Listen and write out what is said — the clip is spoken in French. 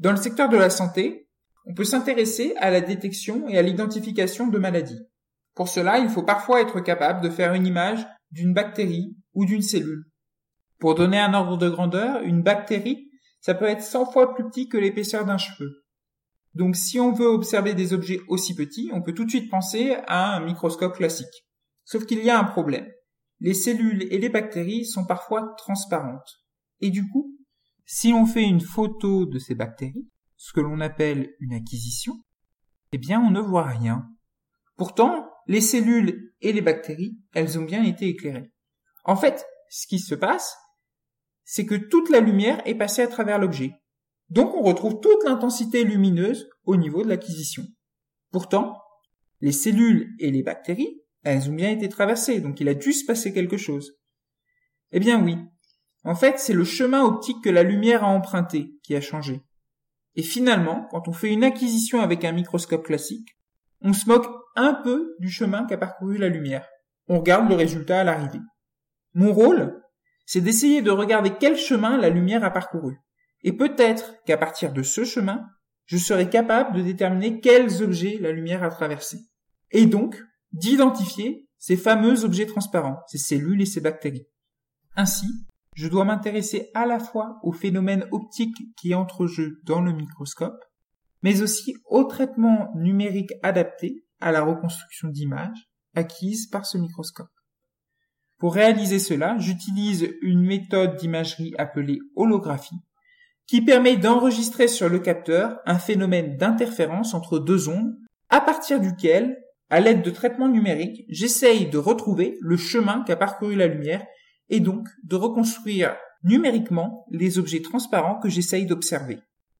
Dans le secteur de la santé, on peut s'intéresser à la détection et à l'identification de maladies. Pour cela, il faut parfois être capable de faire une image d'une bactérie ou d'une cellule. Pour donner un ordre de grandeur, une bactérie, ça peut être 100 fois plus petit que l'épaisseur d'un cheveu. Donc si on veut observer des objets aussi petits, on peut tout de suite penser à un microscope classique. Sauf qu'il y a un problème. Les cellules et les bactéries sont parfois transparentes. Et du coup, si on fait une photo de ces bactéries, ce que l'on appelle une acquisition, eh bien on ne voit rien. Pourtant, les cellules et les bactéries, elles ont bien été éclairées. En fait, ce qui se passe, c'est que toute la lumière est passée à travers l'objet. Donc on retrouve toute l'intensité lumineuse au niveau de l'acquisition. Pourtant, les cellules et les bactéries, elles ont bien été traversées, donc il a dû se passer quelque chose. Eh bien oui. En fait, c'est le chemin optique que la lumière a emprunté qui a changé. Et finalement, quand on fait une acquisition avec un microscope classique, on se moque un peu du chemin qu'a parcouru la lumière. On regarde le résultat à l'arrivée. Mon rôle, c'est d'essayer de regarder quel chemin la lumière a parcouru. Et peut-être qu'à partir de ce chemin, je serai capable de déterminer quels objets la lumière a traversés. Et donc, d'identifier ces fameux objets transparents, ces cellules et ces bactéries. Ainsi, je dois m'intéresser à la fois aux phénomènes optiques qui entrent en jeu dans le microscope, mais aussi au traitement numérique adapté à la reconstruction d'images acquises par ce microscope. Pour réaliser cela, j'utilise une méthode d'imagerie appelée holographie qui permet d'enregistrer sur le capteur un phénomène d'interférence entre deux ondes, à partir duquel, à l'aide de traitements numériques, j'essaye de retrouver le chemin qu'a parcouru la lumière et donc de reconstruire numériquement les objets transparents que j'essaye d'observer.